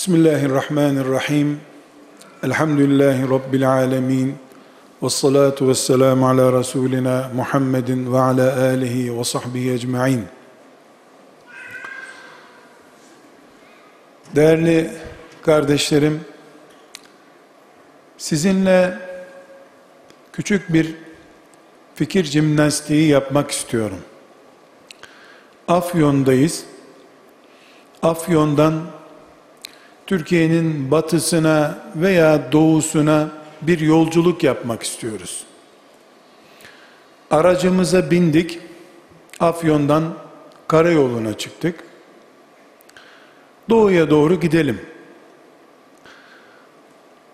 Bismillahirrahmanirrahim. Elhamdülillahi Rabbil alemin. Ve salatu ve selamu ala Resulina Muhammedin ve ala alihi ve sahbihi ecma'in. Değerli kardeşlerim, sizinle küçük bir fikir jimnastiği yapmak istiyorum. Afyon'dayız. Afyon'dan Türkiye'nin batısına veya doğusuna bir yolculuk yapmak istiyoruz. Aracımıza bindik. Afyon'dan karayoluna çıktık. Doğuya doğru gidelim.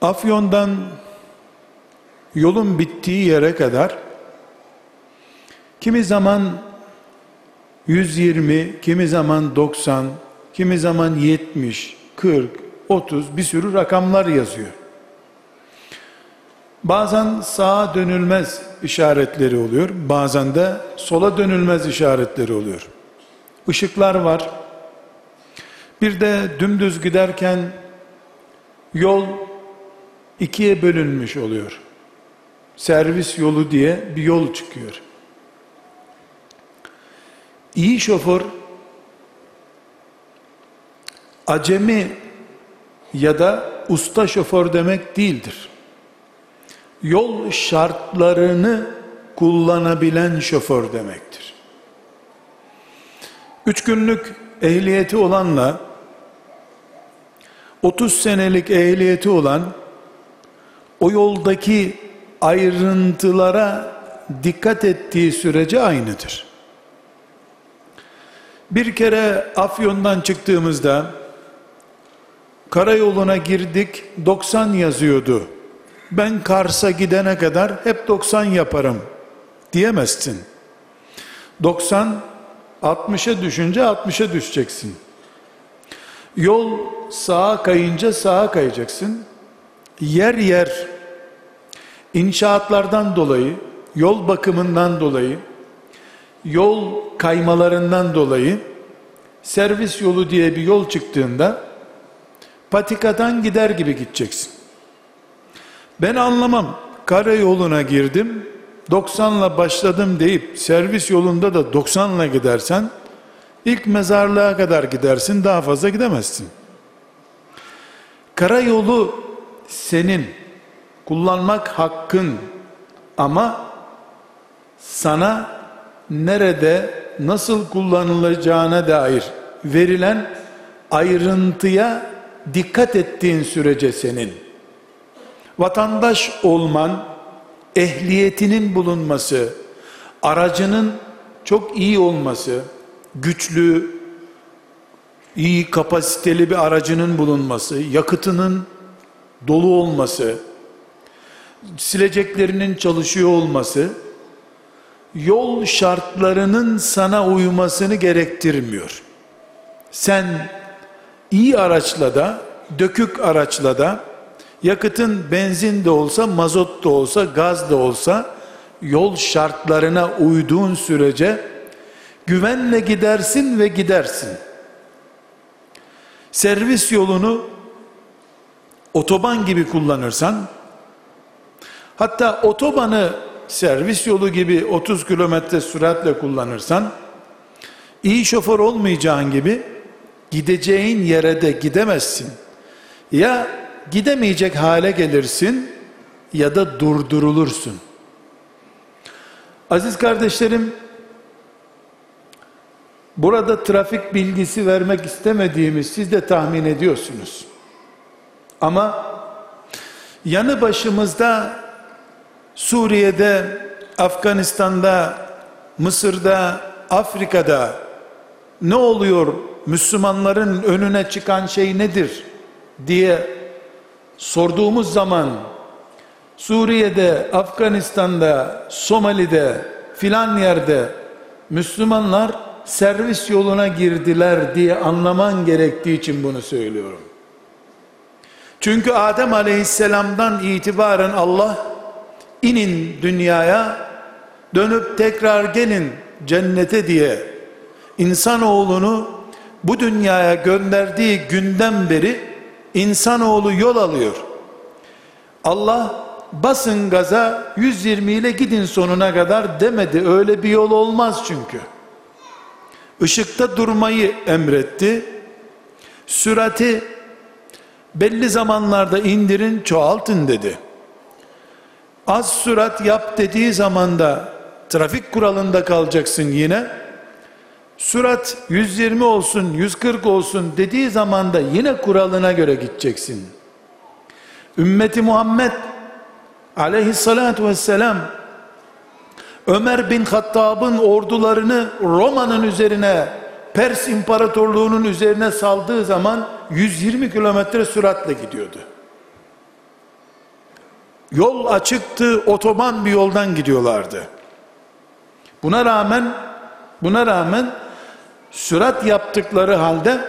Afyon'dan yolun bittiği yere kadar kimi zaman 120, kimi zaman 90, kimi zaman 70, 40, 30 bir sürü rakamlar yazıyor. Bazen sağa dönülmez işaretleri oluyor. Bazen de sola dönülmez işaretleri oluyor. Işıklar var. Bir de dümdüz giderken yol ikiye bölünmüş oluyor. Servis yolu diye bir yol çıkıyor. İyi şoför acemi ya da usta şoför demek değildir. Yol şartlarını kullanabilen şoför demektir. Üç günlük ehliyeti olanla 30 senelik ehliyeti olan o yoldaki ayrıntılara dikkat ettiği sürece aynıdır. Bir kere Afyon'dan çıktığımızda karayoluna girdik 90 yazıyordu. Ben Kars'a gidene kadar hep 90 yaparım diyemezsin. 90 60'a düşünce 60'a düşeceksin. Yol sağa kayınca sağa kayacaksın. Yer yer inşaatlardan dolayı, yol bakımından dolayı, yol kaymalarından dolayı servis yolu diye bir yol çıktığında patikadan gider gibi gideceksin. Ben anlamam. Karayoluna girdim. 90'la başladım deyip servis yolunda da 90'la gidersen ilk mezarlığa kadar gidersin daha fazla gidemezsin. Karayolu senin kullanmak hakkın ama sana nerede nasıl kullanılacağına dair verilen ayrıntıya dikkat ettiğin sürece senin vatandaş olman ehliyetinin bulunması aracının çok iyi olması güçlü iyi kapasiteli bir aracının bulunması yakıtının dolu olması sileceklerinin çalışıyor olması yol şartlarının sana uymasını gerektirmiyor. Sen iyi araçla da, dökük araçla da, yakıtın benzin de olsa, mazot da olsa, gaz da olsa, yol şartlarına uyduğun sürece, güvenle gidersin ve gidersin. Servis yolunu otoban gibi kullanırsan, hatta otobanı servis yolu gibi 30 kilometre süratle kullanırsan, iyi şoför olmayacağın gibi, gideceğin yere de gidemezsin. Ya gidemeyecek hale gelirsin ya da durdurulursun. Aziz kardeşlerim, burada trafik bilgisi vermek istemediğimiz siz de tahmin ediyorsunuz. Ama yanı başımızda Suriye'de, Afganistan'da, Mısır'da, Afrika'da ne oluyor Müslümanların önüne çıkan şey nedir diye sorduğumuz zaman Suriye'de, Afganistan'da, Somali'de filan yerde Müslümanlar servis yoluna girdiler diye anlaman gerektiği için bunu söylüyorum. Çünkü Adem Aleyhisselam'dan itibaren Allah inin dünyaya dönüp tekrar gelin cennete diye insanoğlunu bu dünyaya gönderdiği günden beri insanoğlu yol alıyor. Allah basın gaza 120 ile gidin sonuna kadar demedi. Öyle bir yol olmaz çünkü. Işıkta durmayı emretti. Sürati belli zamanlarda indirin, çoğaltın dedi. Az sürat yap dediği zaman da trafik kuralında kalacaksın yine. Sürat 120 olsun, 140 olsun dediği zaman da yine kuralına göre gideceksin. Ümmeti Muhammed aleyhissalatu vesselam Ömer bin Hattab'ın ordularını Roma'nın üzerine Pers İmparatorluğu'nun üzerine saldığı zaman 120 kilometre süratle gidiyordu. Yol açıktı, otoban bir yoldan gidiyorlardı. Buna rağmen buna rağmen sürat yaptıkları halde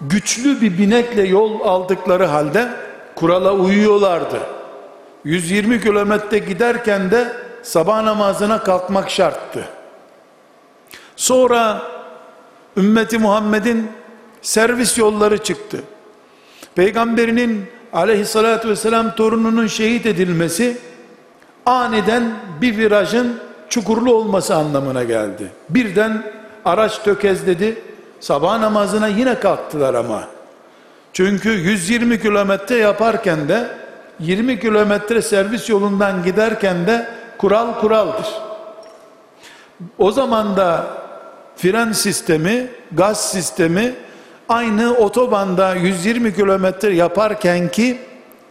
güçlü bir binekle yol aldıkları halde kurala uyuyorlardı. 120 kilometre giderken de sabah namazına kalkmak şarttı. Sonra ümmeti Muhammed'in servis yolları çıktı. Peygamberinin aleyhissalatü vesselam torununun şehit edilmesi aniden bir virajın çukurlu olması anlamına geldi. Birden araç tökezledi. Sabah namazına yine kalktılar ama. Çünkü 120 kilometre yaparken de 20 kilometre servis yolundan giderken de kural kuraldır. O zaman da fren sistemi, gaz sistemi aynı otobanda 120 kilometre yaparken ki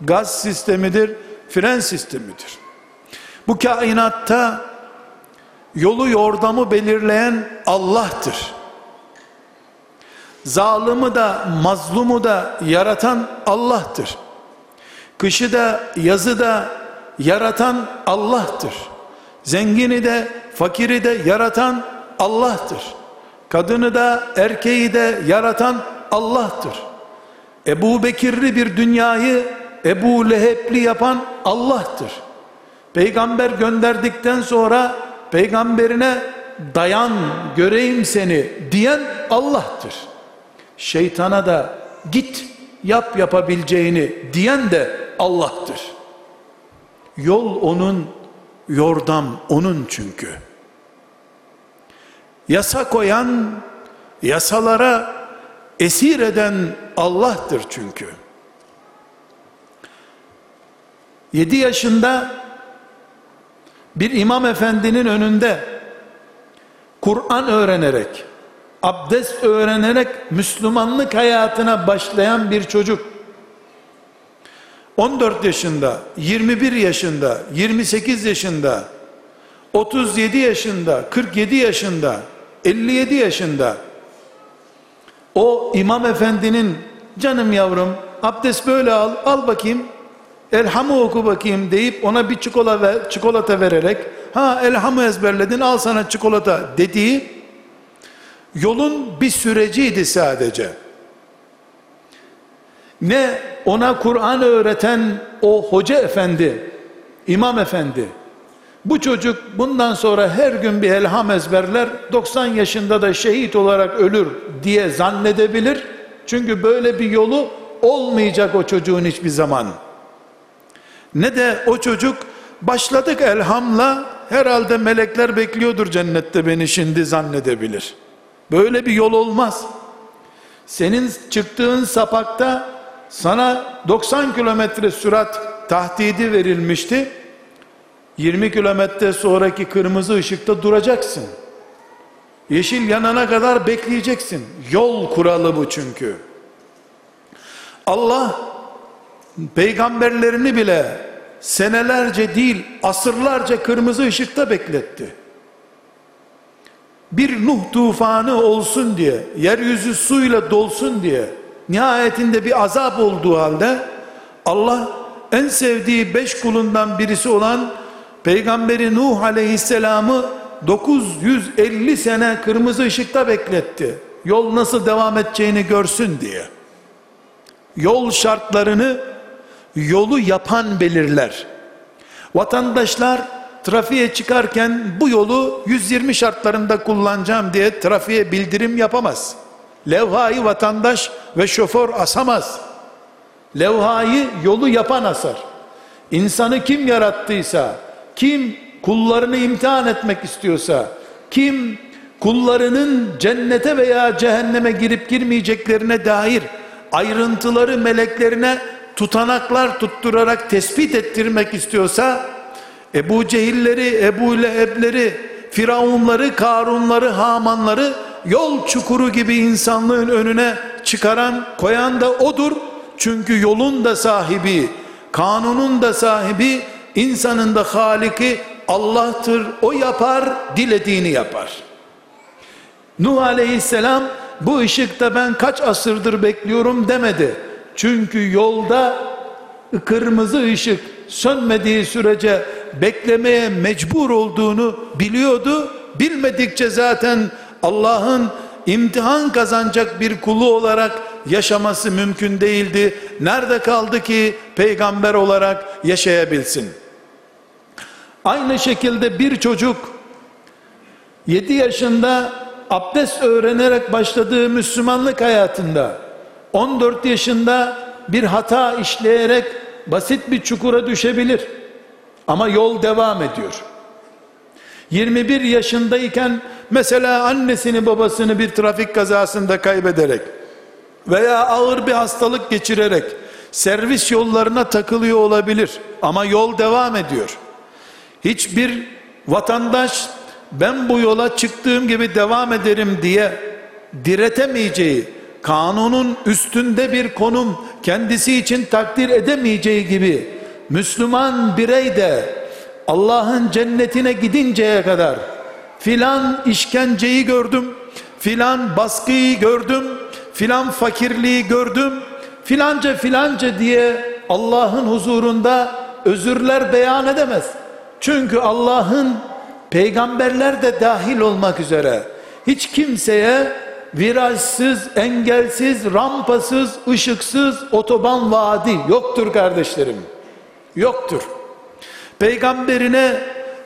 gaz sistemidir, fren sistemidir. Bu kainatta yolu yordamı belirleyen Allah'tır. Zalımı da mazlumu da yaratan Allah'tır. Kışı da yazı da yaratan Allah'tır. Zengini de fakiri de yaratan Allah'tır. Kadını da erkeği de yaratan Allah'tır. Ebu Bekirli bir dünyayı Ebu Lehebli yapan Allah'tır. Peygamber gönderdikten sonra peygamberine dayan göreyim seni diyen Allah'tır. Şeytana da git yap yapabileceğini diyen de Allah'tır. Yol onun, yordam onun çünkü. Yasa koyan, yasalara esir eden Allah'tır çünkü. 7 yaşında bir imam efendinin önünde Kur'an öğrenerek, abdest öğrenerek Müslümanlık hayatına başlayan bir çocuk. 14 yaşında, 21 yaşında, 28 yaşında, 37 yaşında, 47 yaşında, 57 yaşında. O imam efendinin canım yavrum abdest böyle al, al bakayım elhamı oku bakayım deyip ona bir çikolata, ver, çikolata vererek ha elhamı ezberledin al sana çikolata dediği yolun bir süreciydi sadece. Ne ona Kur'an öğreten o hoca efendi, imam efendi, bu çocuk bundan sonra her gün bir elham ezberler, 90 yaşında da şehit olarak ölür diye zannedebilir. Çünkü böyle bir yolu olmayacak o çocuğun hiçbir zaman. Ne de o çocuk başladık elhamla herhalde melekler bekliyordur cennette beni şimdi zannedebilir. Böyle bir yol olmaz. Senin çıktığın sapakta sana 90 kilometre sürat tahdidi verilmişti. 20 kilometre sonraki kırmızı ışıkta duracaksın. Yeşil yanana kadar bekleyeceksin. Yol kuralı bu çünkü. Allah peygamberlerini bile senelerce değil asırlarca kırmızı ışıkta bekletti. Bir Nuh tufanı olsun diye, yeryüzü suyla dolsun diye, nihayetinde bir azap olduğu halde Allah en sevdiği beş kulundan birisi olan Peygamberi Nuh aleyhisselamı 950 sene kırmızı ışıkta bekletti. Yol nasıl devam edeceğini görsün diye. Yol şartlarını yolu yapan belirler. Vatandaşlar trafiğe çıkarken bu yolu 120 şartlarında kullanacağım diye trafiğe bildirim yapamaz. Levhayı vatandaş ve şoför asamaz. Levhayı yolu yapan asar. İnsanı kim yarattıysa, kim kullarını imtihan etmek istiyorsa, kim kullarının cennete veya cehenneme girip girmeyeceklerine dair ayrıntıları meleklerine tutanaklar tutturarak tespit ettirmek istiyorsa Ebu Cehilleri, Ebu Lehebleri, Firavunları, Karunları, Hamanları yol çukuru gibi insanlığın önüne çıkaran, koyan da odur. Çünkü yolun da sahibi, kanunun da sahibi, insanın da haliki Allah'tır. O yapar, dilediğini yapar. Nuh aleyhisselam bu ışıkta ben kaç asırdır bekliyorum demedi. Çünkü yolda kırmızı ışık sönmediği sürece beklemeye mecbur olduğunu biliyordu. Bilmedikçe zaten Allah'ın imtihan kazanacak bir kulu olarak yaşaması mümkün değildi. Nerede kaldı ki peygamber olarak yaşayabilsin? Aynı şekilde bir çocuk 7 yaşında abdest öğrenerek başladığı Müslümanlık hayatında 14 yaşında bir hata işleyerek basit bir çukura düşebilir. Ama yol devam ediyor. 21 yaşındayken mesela annesini babasını bir trafik kazasında kaybederek veya ağır bir hastalık geçirerek servis yollarına takılıyor olabilir ama yol devam ediyor. Hiçbir vatandaş ben bu yola çıktığım gibi devam ederim diye diretemeyeceği, kanunun üstünde bir konum kendisi için takdir edemeyeceği gibi Müslüman birey de Allah'ın cennetine gidinceye kadar filan işkenceyi gördüm, filan baskıyı gördüm, filan fakirliği gördüm, filanca filanca diye Allah'ın huzurunda özürler beyan edemez. Çünkü Allah'ın peygamberler de dahil olmak üzere hiç kimseye virajsız, engelsiz, rampasız, ışıksız otoban vaadi yoktur kardeşlerim. Yoktur. Peygamberine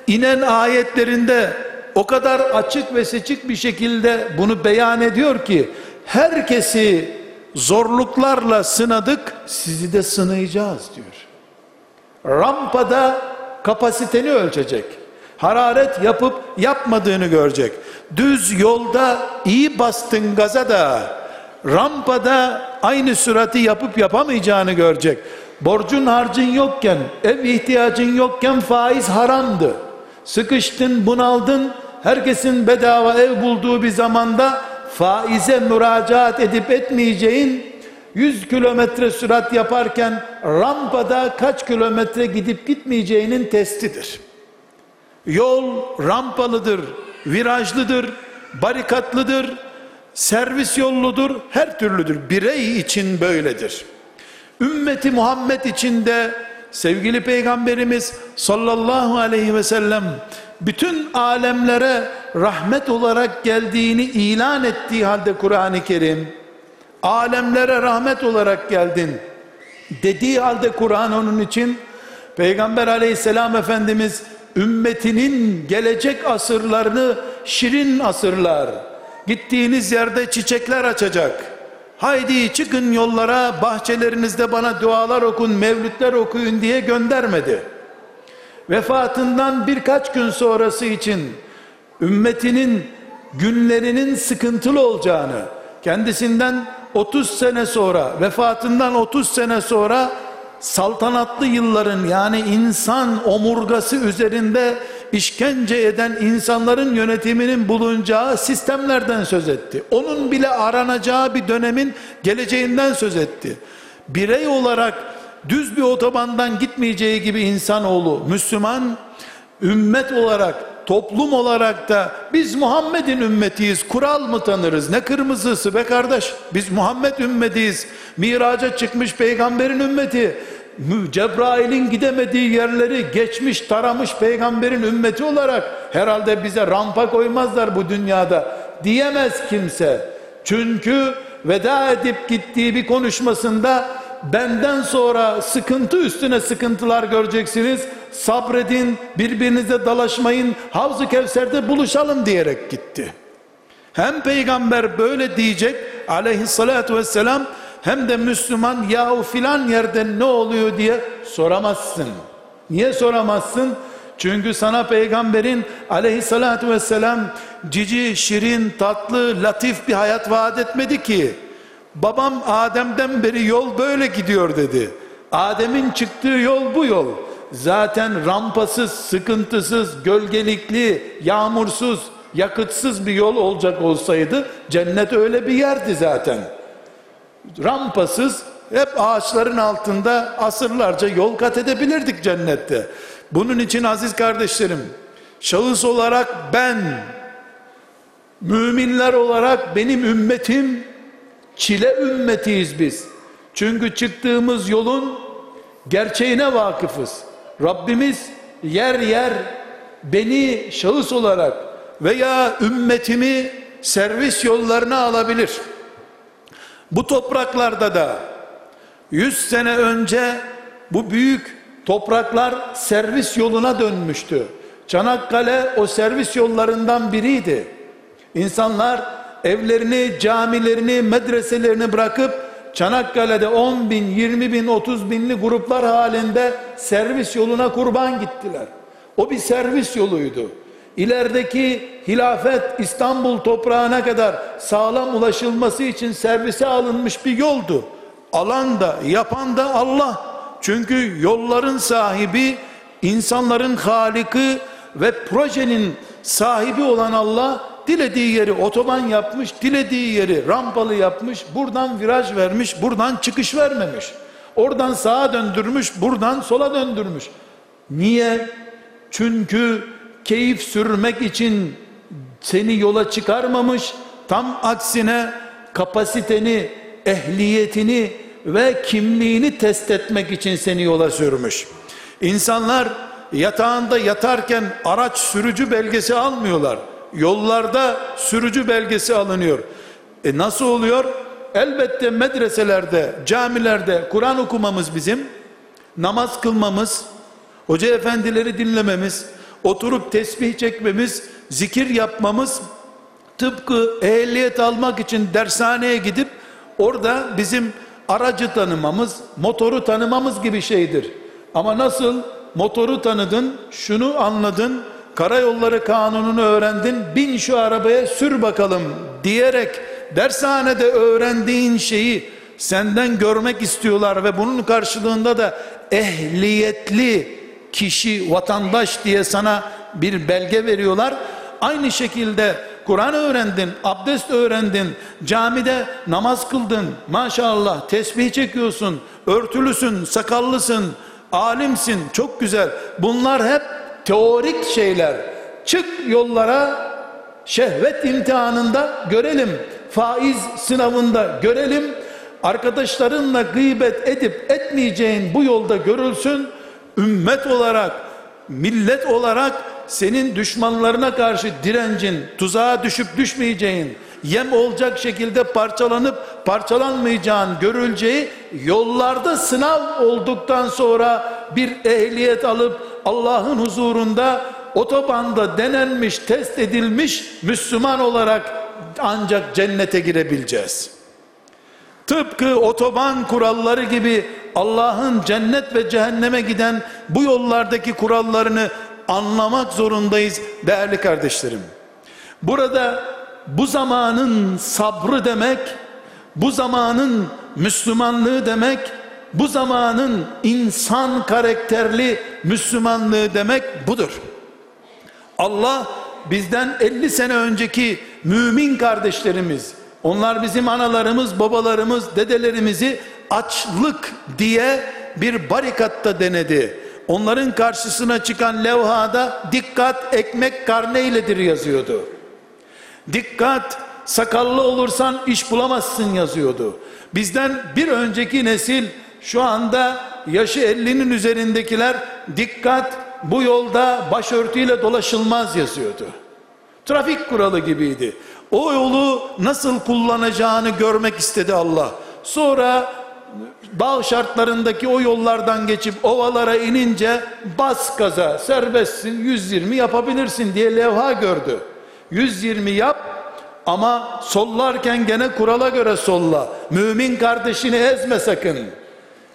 inen ayetlerinde o kadar açık ve seçik bir şekilde bunu beyan ediyor ki herkesi zorluklarla sınadık sizi de sınayacağız diyor. Rampada kapasiteni ölçecek. Hararet yapıp yapmadığını görecek. Düz yolda iyi bastın gaza da rampada aynı sürati yapıp yapamayacağını görecek. Borcun harcın yokken, ev ihtiyacın yokken faiz haramdı. Sıkıştın, bunaldın, herkesin bedava ev bulduğu bir zamanda faize müracaat edip etmeyeceğin 100 kilometre sürat yaparken rampada kaç kilometre gidip gitmeyeceğinin testidir. Yol rampalıdır, virajlıdır, barikatlıdır, servis yolludur, her türlüdür. Birey için böyledir. Ümmeti Muhammed için de sevgili peygamberimiz sallallahu aleyhi ve sellem bütün alemlere rahmet olarak geldiğini ilan ettiği halde Kur'an-ı Kerim alemlere rahmet olarak geldin dediği halde Kur'an onun için Peygamber aleyhisselam efendimiz ümmetinin gelecek asırlarını şirin asırlar. Gittiğiniz yerde çiçekler açacak. Haydi çıkın yollara bahçelerinizde bana dualar okun mevlütler okuyun diye göndermedi. Vefatından birkaç gün sonrası için ümmetinin günlerinin sıkıntılı olacağını kendisinden 30 sene sonra vefatından 30 sene sonra saltanatlı yılların yani insan omurgası üzerinde işkence eden insanların yönetiminin bulunacağı sistemlerden söz etti. Onun bile aranacağı bir dönemin geleceğinden söz etti. Birey olarak düz bir otobandan gitmeyeceği gibi insanoğlu Müslüman ümmet olarak toplum olarak da biz Muhammed'in ümmetiyiz. Kural mı tanırız? Ne kırmızısı be kardeş? Biz Muhammed ümmetiyiz. Miraca çıkmış peygamberin ümmeti. Cebrail'in gidemediği yerleri geçmiş taramış peygamberin ümmeti olarak herhalde bize rampa koymazlar bu dünyada diyemez kimse. Çünkü veda edip gittiği bir konuşmasında benden sonra sıkıntı üstüne sıkıntılar göreceksiniz. Sabredin, birbirinize dalaşmayın, Havz-ı Kevser'de buluşalım diyerek gitti. Hem peygamber böyle diyecek aleyhissalatü vesselam hem de Müslüman yahu filan yerde ne oluyor diye soramazsın. Niye soramazsın? Çünkü sana peygamberin aleyhissalatü vesselam cici, şirin, tatlı, latif bir hayat vaat etmedi ki. Babam Adem'den beri yol böyle gidiyor dedi. Adem'in çıktığı yol bu yol. Zaten rampasız, sıkıntısız, gölgelikli, yağmursuz, yakıtsız bir yol olacak olsaydı cennet öyle bir yerdi zaten. Rampasız hep ağaçların altında asırlarca yol kat edebilirdik cennette. Bunun için aziz kardeşlerim, şahıs olarak ben, müminler olarak benim ümmetim, çile ümmetiyiz biz. Çünkü çıktığımız yolun gerçeğine vakıfız. Rabbimiz yer yer beni şahıs olarak veya ümmetimi servis yollarına alabilir. Bu topraklarda da 100 sene önce bu büyük topraklar servis yoluna dönmüştü. Çanakkale o servis yollarından biriydi. İnsanlar evlerini, camilerini, medreselerini bırakıp Çanakkale'de 10 bin, 20 bin, 30 binli gruplar halinde servis yoluna kurban gittiler. O bir servis yoluydu. İlerideki hilafet İstanbul toprağına kadar sağlam ulaşılması için servise alınmış bir yoldu. Alan da yapan da Allah. Çünkü yolların sahibi, insanların haliki ve projenin sahibi olan Allah dilediği yeri otoban yapmış, dilediği yeri rampalı yapmış, buradan viraj vermiş, buradan çıkış vermemiş. Oradan sağa döndürmüş, buradan sola döndürmüş. Niye? Çünkü keyif sürmek için seni yola çıkarmamış, tam aksine kapasiteni, ehliyetini ve kimliğini test etmek için seni yola sürmüş. İnsanlar yatağında yatarken araç sürücü belgesi almıyorlar. Yollarda sürücü belgesi alınıyor. E nasıl oluyor? Elbette medreselerde, camilerde Kur'an okumamız bizim, namaz kılmamız, hoca efendileri dinlememiz, oturup tesbih çekmemiz, zikir yapmamız, tıpkı ehliyet almak için dershaneye gidip orada bizim aracı tanımamız, motoru tanımamız gibi şeydir. Ama nasıl motoru tanıdın, şunu anladın, karayolları kanununu öğrendin, bin şu arabaya sür bakalım diyerek dershanede öğrendiğin şeyi senden görmek istiyorlar ve bunun karşılığında da ehliyetli kişi, vatandaş diye sana bir belge veriyorlar. Aynı şekilde Kur'an öğrendin, abdest öğrendin, camide namaz kıldın, maşallah tesbih çekiyorsun, örtülüsün, sakallısın, alimsin, çok güzel. Bunlar hep teorik şeyler. Çık yollara, şehvet imtihanında görelim, faiz sınavında görelim, arkadaşlarınla gıybet edip etmeyeceğin bu yolda görülsün, ümmet olarak, millet olarak senin düşmanlarına karşı direncin, tuzağa düşüp düşmeyeceğin, yem olacak şekilde parçalanıp parçalanmayacağın görüleceği yollarda sınav olduktan sonra bir ehliyet alıp Allah'ın huzurunda otobanda denenmiş, test edilmiş Müslüman olarak ancak cennete girebileceğiz. Tıpkı otoban kuralları gibi Allah'ın cennet ve cehenneme giden bu yollardaki kurallarını anlamak zorundayız değerli kardeşlerim. Burada bu zamanın sabrı demek, bu zamanın Müslümanlığı demek, bu zamanın insan karakterli Müslümanlığı demek budur. Allah bizden 50 sene önceki mümin kardeşlerimiz, onlar bizim analarımız, babalarımız, dedelerimizi açlık diye bir barikatta denedi. Onların karşısına çıkan levhada dikkat ekmek karneyledir yazıyordu. Dikkat sakallı olursan iş bulamazsın yazıyordu. Bizden bir önceki nesil şu anda yaşı 50'nin üzerindekiler dikkat bu yolda başörtüyle dolaşılmaz yazıyordu. Trafik kuralı gibiydi. O yolu nasıl kullanacağını görmek istedi Allah. Sonra dağ şartlarındaki o yollardan geçip ovalara inince bas gaza serbestsin 120 yapabilirsin diye levha gördü. 120 yap Ama sollarken gene kurala göre solla. Mümin kardeşini ezme sakın.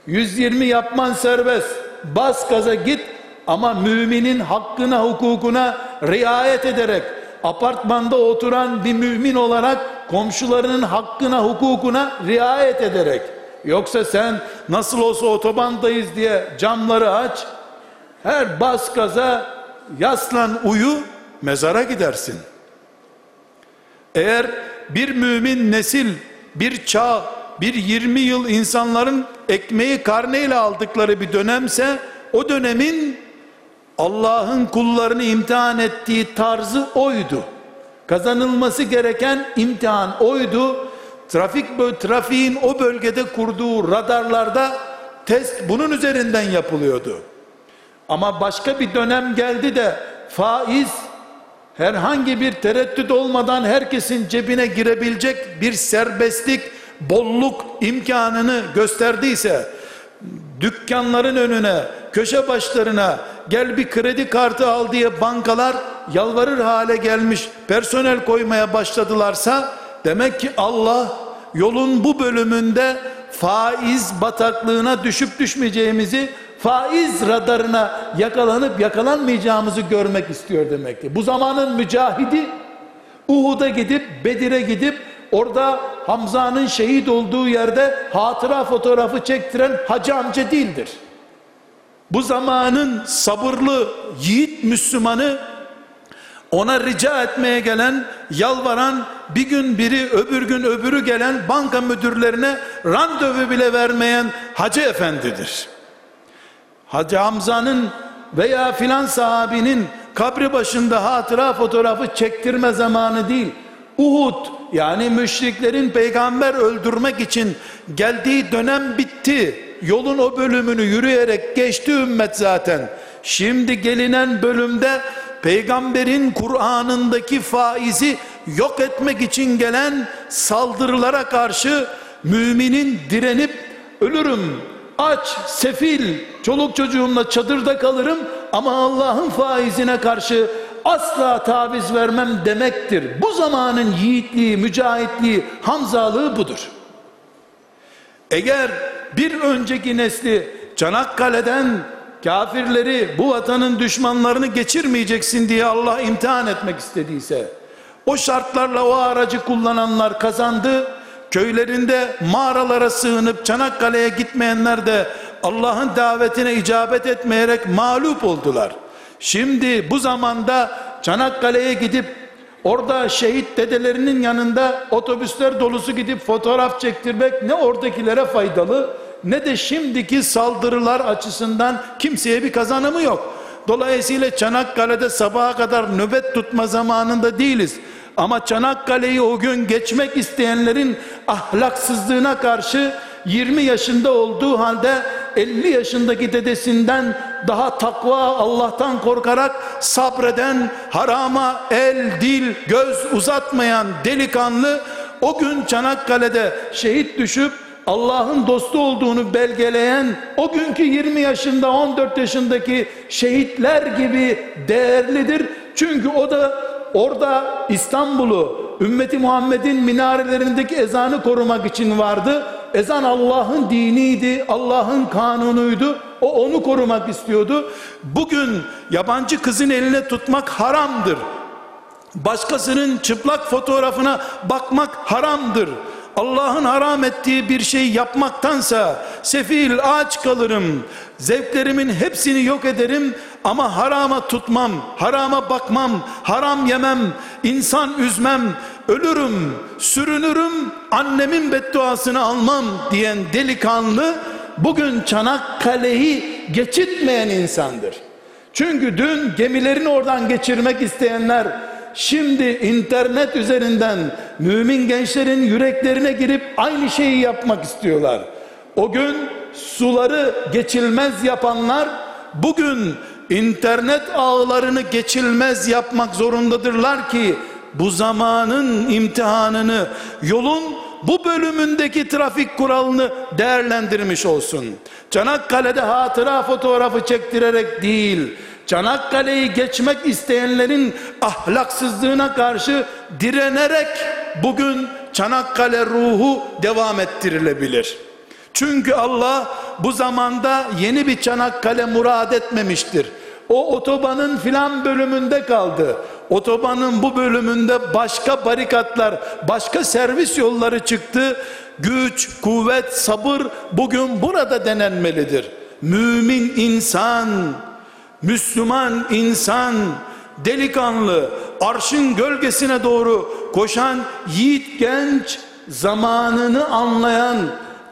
120 yapman serbest. Bas gaza git ama müminin hakkına hukukuna riayet ederek apartmanda oturan bir mümin olarak komşularının hakkına hukukuna riayet ederek yoksa sen nasıl olsa otobandayız diye camları aç her bas gaza yaslan uyu mezara gidersin. Eğer bir mümin nesil, bir çağ, bir 20 yıl insanların ekmeği karneyle aldıkları bir dönemse o dönemin Allah'ın kullarını imtihan ettiği tarzı oydu. Kazanılması gereken imtihan oydu. Trafik trafiğin o bölgede kurduğu radarlarda test bunun üzerinden yapılıyordu. Ama başka bir dönem geldi de faiz herhangi bir tereddüt olmadan herkesin cebine girebilecek bir serbestlik, bolluk imkanını gösterdiyse dükkanların önüne, köşe başlarına gel bir kredi kartı al diye bankalar yalvarır hale gelmiş personel koymaya başladılarsa demek ki Allah yolun bu bölümünde faiz bataklığına düşüp düşmeyeceğimizi faiz radarına yakalanıp yakalanmayacağımızı görmek istiyor demektir. Bu zamanın mücahidi Uhud'a gidip Bedir'e gidip orada Hamza'nın şehit olduğu yerde hatıra fotoğrafı çektiren hacı amca değildir. Bu zamanın sabırlı yiğit Müslümanı ona rica etmeye gelen, yalvaran, bir gün biri öbür gün öbürü gelen banka müdürlerine randevu bile vermeyen hacı efendidir. Hacı Hamza'nın veya filan sahabinin kabri başında hatıra fotoğrafı çektirme zamanı değil. Uhud yani müşriklerin peygamber öldürmek için geldiği dönem bitti. Yolun o bölümünü yürüyerek geçti ümmet zaten. Şimdi gelinen bölümde peygamberin Kur'an'ındaki faizi yok etmek için gelen saldırılara karşı müminin direnip ölürüm aç, sefil, çoluk çocuğumla çadırda kalırım ama Allah'ın faizine karşı asla taviz vermem demektir. Bu zamanın yiğitliği, mücahitliği, hamzalığı budur. Eğer bir önceki nesli Çanakkale'den kafirleri, bu vatanın düşmanlarını geçirmeyeceksin diye Allah imtihan etmek istediyse, o şartlarla o aracı kullananlar kazandı, köylerinde mağaralara sığınıp Çanakkale'ye gitmeyenler de Allah'ın davetine icabet etmeyerek mağlup oldular. Şimdi bu zamanda Çanakkale'ye gidip orada şehit dedelerinin yanında otobüsler dolusu gidip fotoğraf çektirmek ne oradakilere faydalı ne de şimdiki saldırılar açısından kimseye bir kazanımı yok. Dolayısıyla Çanakkale'de sabaha kadar nöbet tutma zamanında değiliz. Ama Çanakkale'yi o gün geçmek isteyenlerin ahlaksızlığına karşı 20 yaşında olduğu halde 50 yaşındaki dedesinden daha takva Allah'tan korkarak sabreden harama el dil göz uzatmayan delikanlı o gün Çanakkale'de şehit düşüp Allah'ın dostu olduğunu belgeleyen o günkü 20 yaşında 14 yaşındaki şehitler gibi değerlidir. Çünkü o da orada İstanbul'u ümmeti Muhammed'in minarelerindeki ezanı korumak için vardı. Ezan Allah'ın diniydi, Allah'ın kanunuydu. O onu korumak istiyordu. Bugün yabancı kızın eline tutmak haramdır. Başkasının çıplak fotoğrafına bakmak haramdır. Allah'ın haram ettiği bir şey yapmaktansa sefil aç kalırım. Zevklerimin hepsini yok ederim ama harama tutmam, harama bakmam, haram yemem, insan üzmem, ölürüm, sürünürüm, annemin bedduasını almam diyen delikanlı bugün Çanakkale'yi geçitmeyen insandır. Çünkü dün gemilerini oradan geçirmek isteyenler şimdi internet üzerinden mümin gençlerin yüreklerine girip aynı şeyi yapmak istiyorlar. O gün suları geçilmez yapanlar bugün internet ağlarını geçilmez yapmak zorundadırlar ki bu zamanın imtihanını yolun bu bölümündeki trafik kuralını değerlendirmiş olsun. Çanakkale'de hatıra fotoğrafı çektirerek değil, Çanakkale'yi geçmek isteyenlerin ahlaksızlığına karşı direnerek bugün Çanakkale ruhu devam ettirilebilir. Çünkü Allah bu zamanda yeni bir Çanakkale murad etmemiştir. O otobanın filan bölümünde kaldı. Otobanın bu bölümünde başka barikatlar, başka servis yolları çıktı. Güç, kuvvet, sabır bugün burada denenmelidir. Mümin insan, Müslüman insan, delikanlı, arşın gölgesine doğru koşan yiğit genç, zamanını anlayan,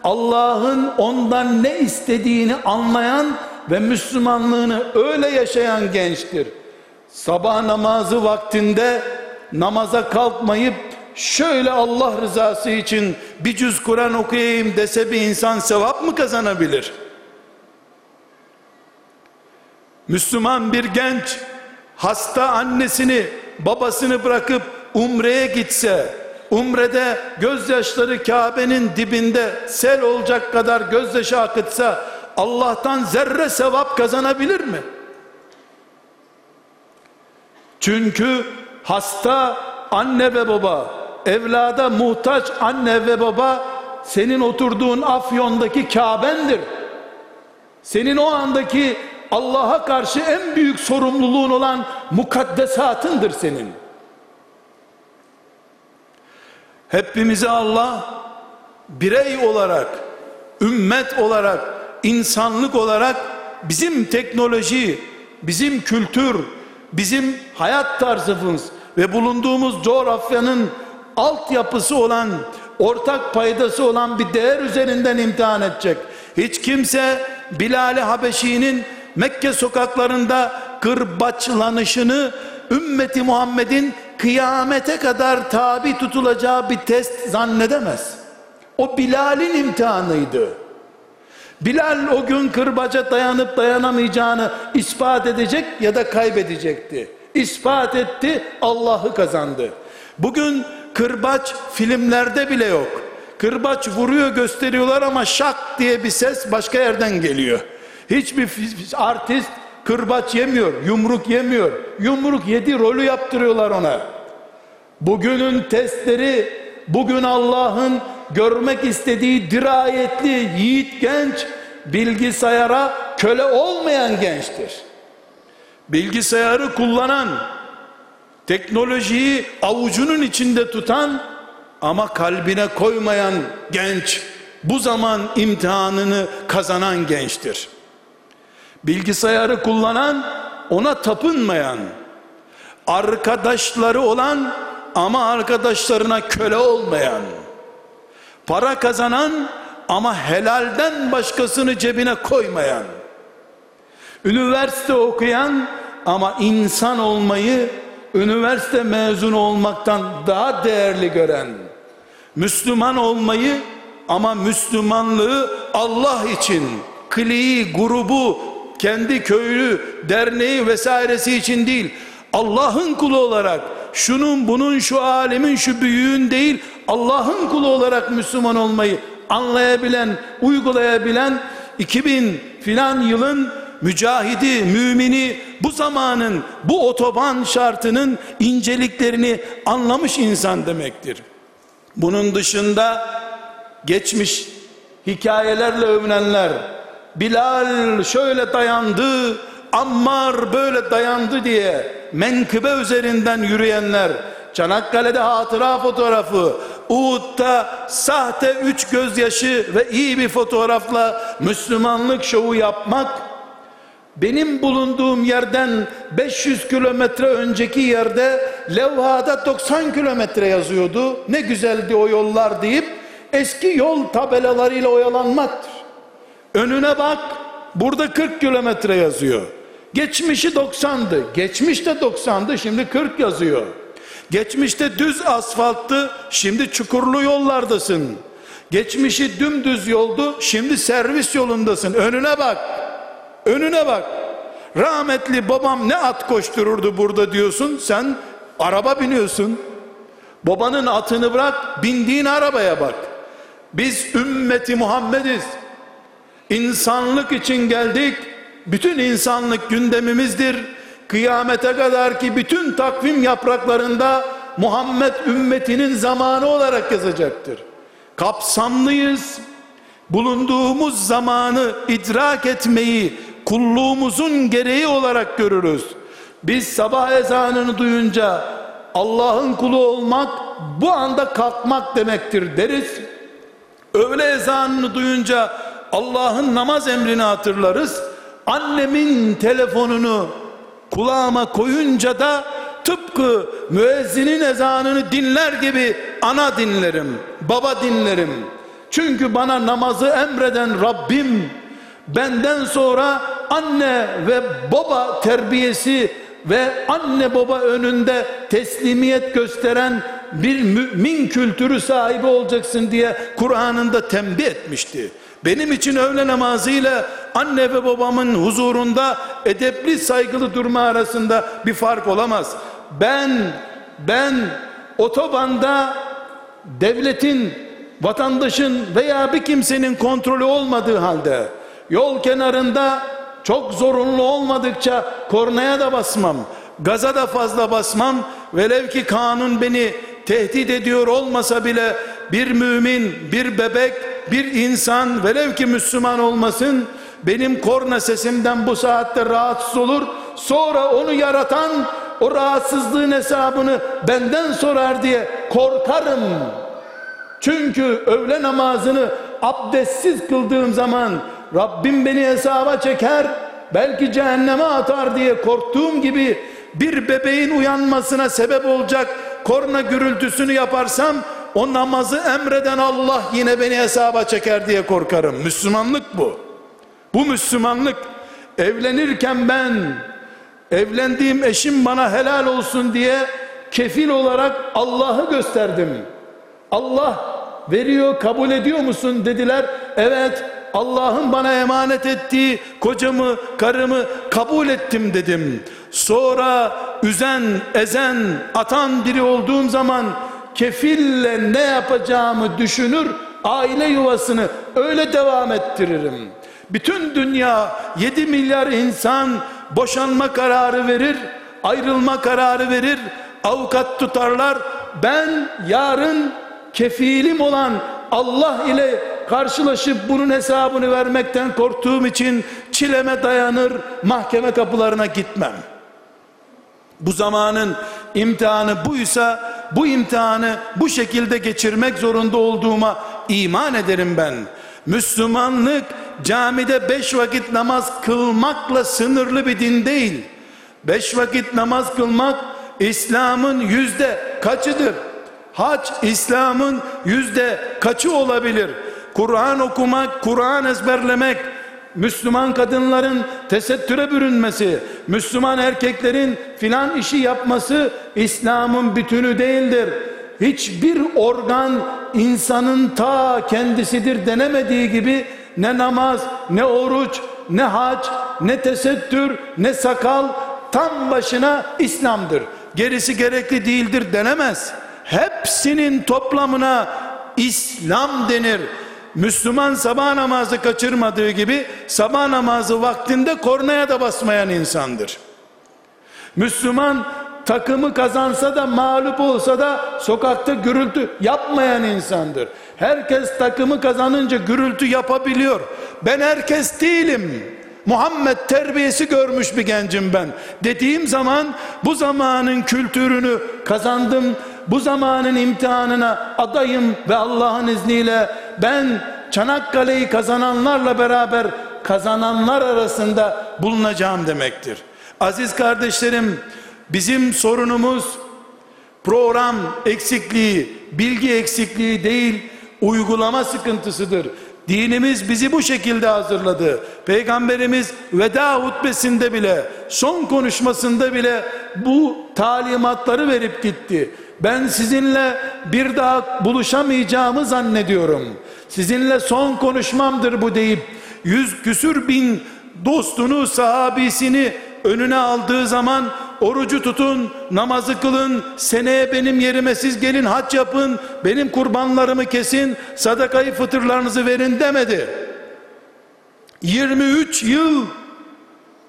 Allah'ın ondan ne istediğini anlayan ve Müslümanlığını öyle yaşayan gençtir. Sabah namazı vaktinde namaza kalkmayıp şöyle Allah rızası için bir cüz Kur'an okuyayım dese bir insan sevap mı kazanabilir? Müslüman bir genç hasta annesini babasını bırakıp umreye gitse umrede gözyaşları Kabe'nin dibinde sel olacak kadar gözyaşı akıtsa Allah'tan zerre sevap kazanabilir mi? Çünkü hasta anne ve baba, evlada muhtaç anne ve baba senin oturduğun Afyon'daki Kabe'ndir. Senin o andaki Allah'a karşı en büyük sorumluluğun olan mukaddesatındır senin. Hepimize Allah birey olarak, ümmet olarak, insanlık olarak bizim teknoloji, bizim kültür, bizim hayat tarzımız ve bulunduğumuz coğrafyanın altyapısı olan, ortak paydası olan bir değer üzerinden imtihan edecek. Hiç kimse Bilal-i Habeşi'nin Mekke sokaklarında kırbaçlanışını ümmeti Muhammed'in kıyamete kadar tabi tutulacağı bir test zannedemez. O Bilal'in imtihanıydı. Bilal o gün kırbaca dayanıp dayanamayacağını ispat edecek ya da kaybedecekti. İspat etti, Allah'ı kazandı. Bugün kırbaç filmlerde bile yok. Kırbaç vuruyor gösteriyorlar ama şak diye bir ses başka yerden geliyor. Hiçbir artist kırbaç yemiyor, yumruk yemiyor. Yumruk yedi rolü yaptırıyorlar ona. Bugünün testleri, bugün Allah'ın görmek istediği dirayetli yiğit genç bilgisayara köle olmayan gençtir. Bilgisayarı kullanan, teknolojiyi avucunun içinde tutan ama kalbine koymayan genç bu zaman imtihanını kazanan gençtir. Bilgisayarı kullanan ona tapınmayan, arkadaşları olan ama arkadaşlarına köle olmayan, para kazanan ama helalden başkasını cebine koymayan, üniversite okuyan ama insan olmayı üniversite mezunu olmaktan daha değerli gören, Müslüman olmayı ama Müslümanlığı Allah için, kliği, grubu, kendi köylü, derneği vesairesi için değil, Allah'ın kulu olarak, şunun bunun şu alemin şu büyüğün değil, Allah'ın kulu olarak Müslüman olmayı anlayabilen, uygulayabilen 2000 filan yılın mücahidi, mümini bu zamanın bu otoban şartının inceliklerini anlamış insan demektir. Bunun dışında geçmiş hikayelerle övünenler Bilal şöyle dayandı, Ammar böyle dayandı diye menkıbe üzerinden yürüyenler Çanakkale'de hatıra fotoğrafı, Uhud'da sahte üç gözyaşı ve iyi bir fotoğrafla Müslümanlık şovu yapmak benim bulunduğum yerden 500 kilometre önceki yerde levhada 90 kilometre yazıyordu. Ne güzeldi o yollar deyip eski yol tabelalarıyla oyalanmaktır. Önüne bak burada 40 kilometre yazıyor. Geçmişi 90'dı. Geçmiş de 90'dı şimdi 40 yazıyor. Geçmişte düz asfalttı şimdi çukurlu yollardasın. Geçmişi dümdüz yoldu şimdi servis yolundasın. Önüne bak. Önüne bak. Rahmetli babam ne at koştururdu burada diyorsun. Sen araba biniyorsun. Babanın atını bırak, bindiğin arabaya bak. Biz ümmeti Muhammediz. İnsanlık için geldik. Bütün insanlık gündemimizdir. Kıyamete kadar ki bütün takvim yapraklarında Muhammed ümmetinin zamanı olarak yazacaktır. Kapsamlıyız. Bulunduğumuz zamanı idrak etmeyi kulluğumuzun gereği olarak görürüz. Biz sabah ezanını duyunca Allah'ın kulu olmak bu anda kalkmak demektir deriz. Öğle ezanını duyunca Allah'ın namaz emrini hatırlarız. Annemin telefonunu kulağıma koyunca da tıpkı müezzinin ezanını dinler gibi ana dinlerim, baba dinlerim. Çünkü bana namazı emreden Rabbim benden sonra anne ve baba terbiyesi ve anne baba önünde teslimiyet gösteren bir mümin kültürü sahibi olacaksın diye Kur'an'ında tembih etmişti. Benim için öğle namazıyla anne ve babamın huzurunda edepli saygılı durma arasında bir fark olamaz. Ben ben otobanda devletin vatandaşın veya bir kimsenin kontrolü olmadığı halde yol kenarında çok zorunlu olmadıkça kornaya da basmam gaza da fazla basmam velev ki kanun beni tehdit ediyor olmasa bile bir mümin bir bebek bir insan velev ki Müslüman olmasın benim korna sesimden bu saatte rahatsız olur. Sonra onu yaratan o rahatsızlığın hesabını benden sorar diye korkarım. Çünkü öğle namazını abdestsiz kıldığım zaman Rabbim beni hesaba çeker belki cehenneme atar diye korktuğum gibi bir bebeğin uyanmasına sebep olacak korna gürültüsünü yaparsam o namazı emreden Allah yine beni hesaba çeker diye korkarım. Müslümanlık bu. Bu Müslümanlık evlenirken ben evlendiğim eşim bana helal olsun diye kefil olarak Allah'ı gösterdim. Allah veriyor kabul ediyor musun dediler. Evet Allah'ın bana emanet ettiği kocamı karımı kabul ettim dedim. Sonra üzen ezen atan biri olduğum zaman kefille ne yapacağımı düşünür aile yuvasını öyle devam ettiririm. Bütün dünya 7 milyar insan boşanma kararı verir, ayrılma kararı verir, avukat tutarlar. Ben yarın kefilim olan Allah ile karşılaşıp bunun hesabını vermekten korktuğum için çileme dayanır, mahkeme kapılarına gitmem. Bu zamanın imtihanı buysa bu imtihanı bu şekilde geçirmek zorunda olduğuma iman ederim ben. Müslümanlık camide beş vakit namaz kılmakla sınırlı bir din değil. Beş vakit namaz kılmak İslam'ın yüzde kaçıdır? Hac İslam'ın yüzde kaçı olabilir? Kur'an okumak, Kur'an ezberlemek, Müslüman kadınların tesettüre bürünmesi, Müslüman erkeklerin filan işi yapması İslam'ın bütünü değildir. Hiçbir organ insanın ta kendisidir denemediği gibi ne namaz, ne oruç, ne hac, ne tesettür, ne sakal tam başına İslam'dır. Gerisi gerekli değildir denemez. Hepsinin toplamına İslam denir. Müslüman sabah namazı kaçırmadığı gibi sabah namazı vaktinde kornaya da basmayan insandır. Müslüman takımı kazansa da mağlup olsa da sokakta gürültü yapmayan insandır. Herkes takımı kazanınca gürültü yapabiliyor. Ben herkes değilim. Muhammed terbiyesi görmüş bir gencim ben. Dediğim zaman bu zamanın kültürünü kazandım. Bu zamanın imtihanına adayım ve Allah'ın izniyle ben Çanakkale'yi kazananlarla beraber kazananlar arasında bulunacağım demektir. Aziz kardeşlerim, bizim sorunumuz program eksikliği, bilgi eksikliği değil, uygulama sıkıntısıdır. Dinimiz bizi bu şekilde hazırladı. Peygamberimiz veda hutbesinde bile, son konuşmasında bile bu talimatları verip gitti. Ben sizinle bir daha buluşamayacağımı zannediyorum. Sizinle son konuşmamdır bu deyip yüz küsür bin dostunu, sahabisini önüne aldığı zaman orucu tutun, namazı kılın, seneye benim yerime siz gelin hac yapın, benim kurbanlarımı kesin, sadakayı fıtırlarınızı verin demedi. 23 yıl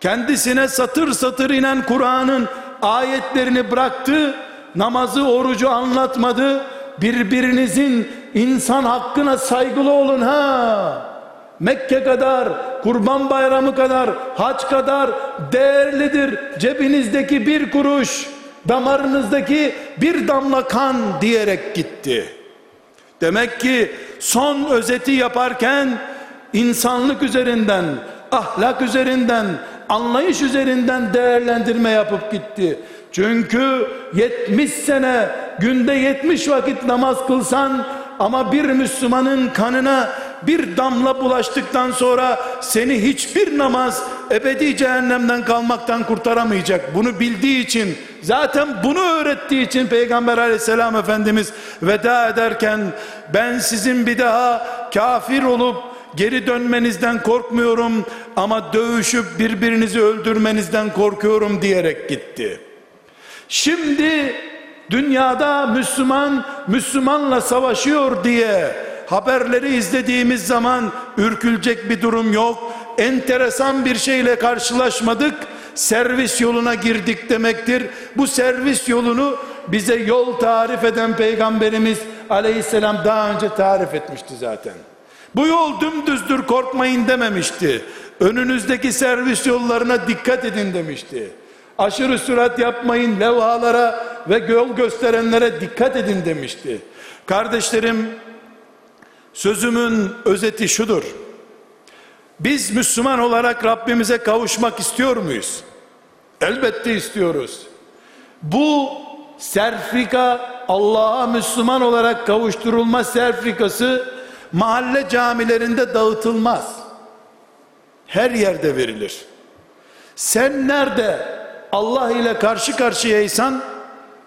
kendisine satır satır inen Kur'an'ın ayetlerini bıraktı namazı, orucu anlatmadı. Birbirinizin insan hakkına saygılı olun ha. Mekke kadar, Kurban Bayramı kadar, hac kadar değerlidir cebinizdeki bir kuruş, damarınızdaki bir damla kan diyerek gitti. Demek ki son özeti yaparken insanlık üzerinden, ahlak üzerinden, anlayış üzerinden değerlendirme yapıp gitti. Çünkü 70 sene günde 70 vakit namaz kılsan ama bir Müslümanın kanına bir damla bulaştıktan sonra seni hiçbir namaz ebedi cehennemden kalmaktan kurtaramayacak. Bunu bildiği için zaten bunu öğrettiği için Peygamber aleyhisselam Efendimiz veda ederken ben sizin bir daha kafir olup geri dönmenizden korkmuyorum ama dövüşüp birbirinizi öldürmenizden korkuyorum diyerek gitti. Şimdi dünyada Müslüman Müslümanla savaşıyor diye haberleri izlediğimiz zaman ürkülecek bir durum yok. Enteresan bir şeyle karşılaşmadık. Servis yoluna girdik demektir. Bu servis yolunu bize yol tarif eden peygamberimiz aleyhisselam daha önce tarif etmişti zaten. Bu yol dümdüzdür korkmayın dememişti. Önünüzdeki servis yollarına dikkat edin demişti. Aşırı sürat yapmayın levhalara ve yol gösterenlere dikkat edin demişti. Kardeşlerim sözümün özeti şudur. Biz Müslüman olarak Rabbimize kavuşmak istiyor muyuz? Elbette istiyoruz. Bu serfika Allah'a Müslüman olarak kavuşturulma serfikası mahalle camilerinde dağıtılmaz. Her yerde verilir. Sen nerede Allah ile karşı karşıyaysan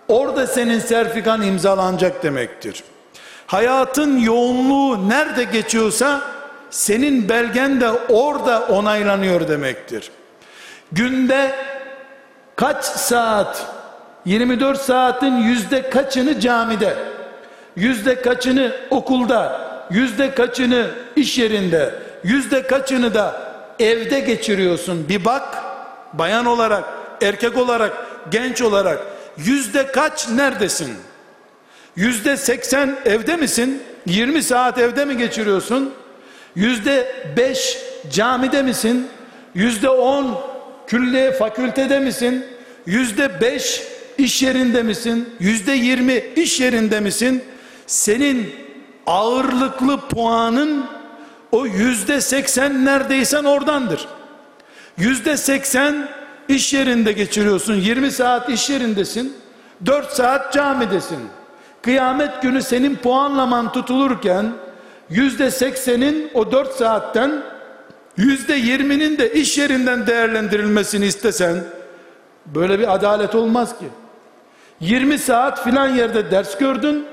orada senin serfikan imzalanacak demektir. Hayatın yoğunluğu nerede geçiyorsa senin belgen de orada onaylanıyor demektir. Günde kaç saat 24 saatin yüzde kaçını camide yüzde kaçını okulda yüzde kaçını iş yerinde yüzde kaçını da evde geçiriyorsun bir bak bayan olarak erkek olarak genç olarak yüzde kaç neredesin? Yüzde seksen evde misin? 20 saat evde mi geçiriyorsun? Yüzde beş camide misin? Yüzde on külliye fakültede misin? Yüzde beş iş yerinde misin? Yüzde yirmi iş yerinde misin? Senin ağırlıklı puanın o yüzde seksen neredeysen oradandır. Yüzde seksen iş yerinde geçiriyorsun 20 saat iş yerindesin 4 saat camidesin. Kıyamet günü senin puanlaman tutulurken yüzde seksenin o 4 saatten yüzde yirminin de iş yerinden değerlendirilmesini istesen böyle bir adalet olmaz ki. 20 saat filan yerde ders gördün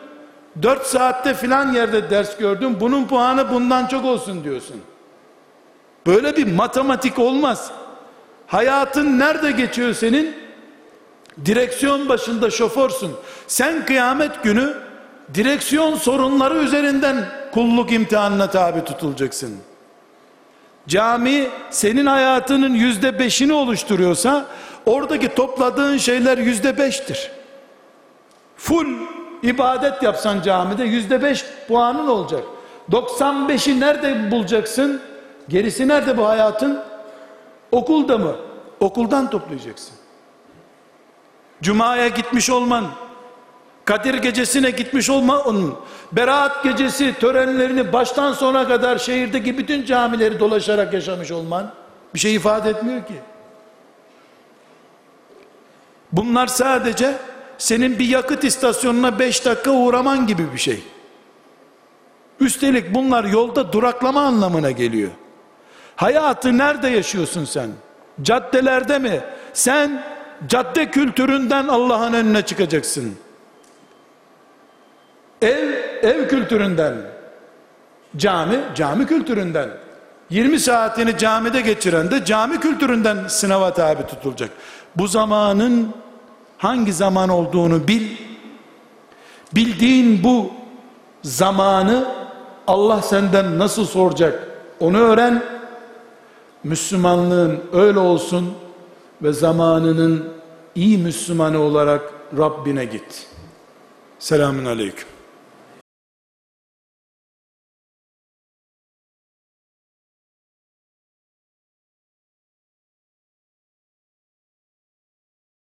4 saatte filan yerde ders gördün bunun puanı bundan çok olsun diyorsun. Böyle bir matematik olmaz hayatın nerede geçiyor senin? Direksiyon başında şoförsün. Sen kıyamet günü direksiyon sorunları üzerinden kulluk imtihanına tabi tutulacaksın. Cami senin hayatının yüzde beşini oluşturuyorsa oradaki topladığın şeyler yüzde beştir. Full ibadet yapsan camide yüzde beş puanın olacak. 95'i nerede bulacaksın? Gerisi nerede bu hayatın okulda mı okuldan toplayacaksın Cuma'ya gitmiş olman Kadir gecesine gitmiş olman Berat gecesi törenlerini baştan sona kadar şehirdeki bütün camileri dolaşarak yaşamış olman bir şey ifade etmiyor ki bunlar sadece senin bir yakıt istasyonuna 5 dakika uğraman gibi bir şey. Üstelik bunlar yolda duraklama anlamına geliyor. Hayatı nerede yaşıyorsun sen? Caddelerde mi? Sen cadde kültüründen Allah'ın önüne çıkacaksın. Ev, ev kültüründen. Cami, cami kültüründen. 20 saatini camide geçiren de cami kültüründen sınava tabi tutulacak. Bu zamanın hangi zaman olduğunu bil. Bildiğin bu zamanı Allah senden nasıl soracak onu öğren. Müslümanlığın öyle olsun ve zamanının iyi Müslümanı olarak Rabbine git. Selamun Aleyküm.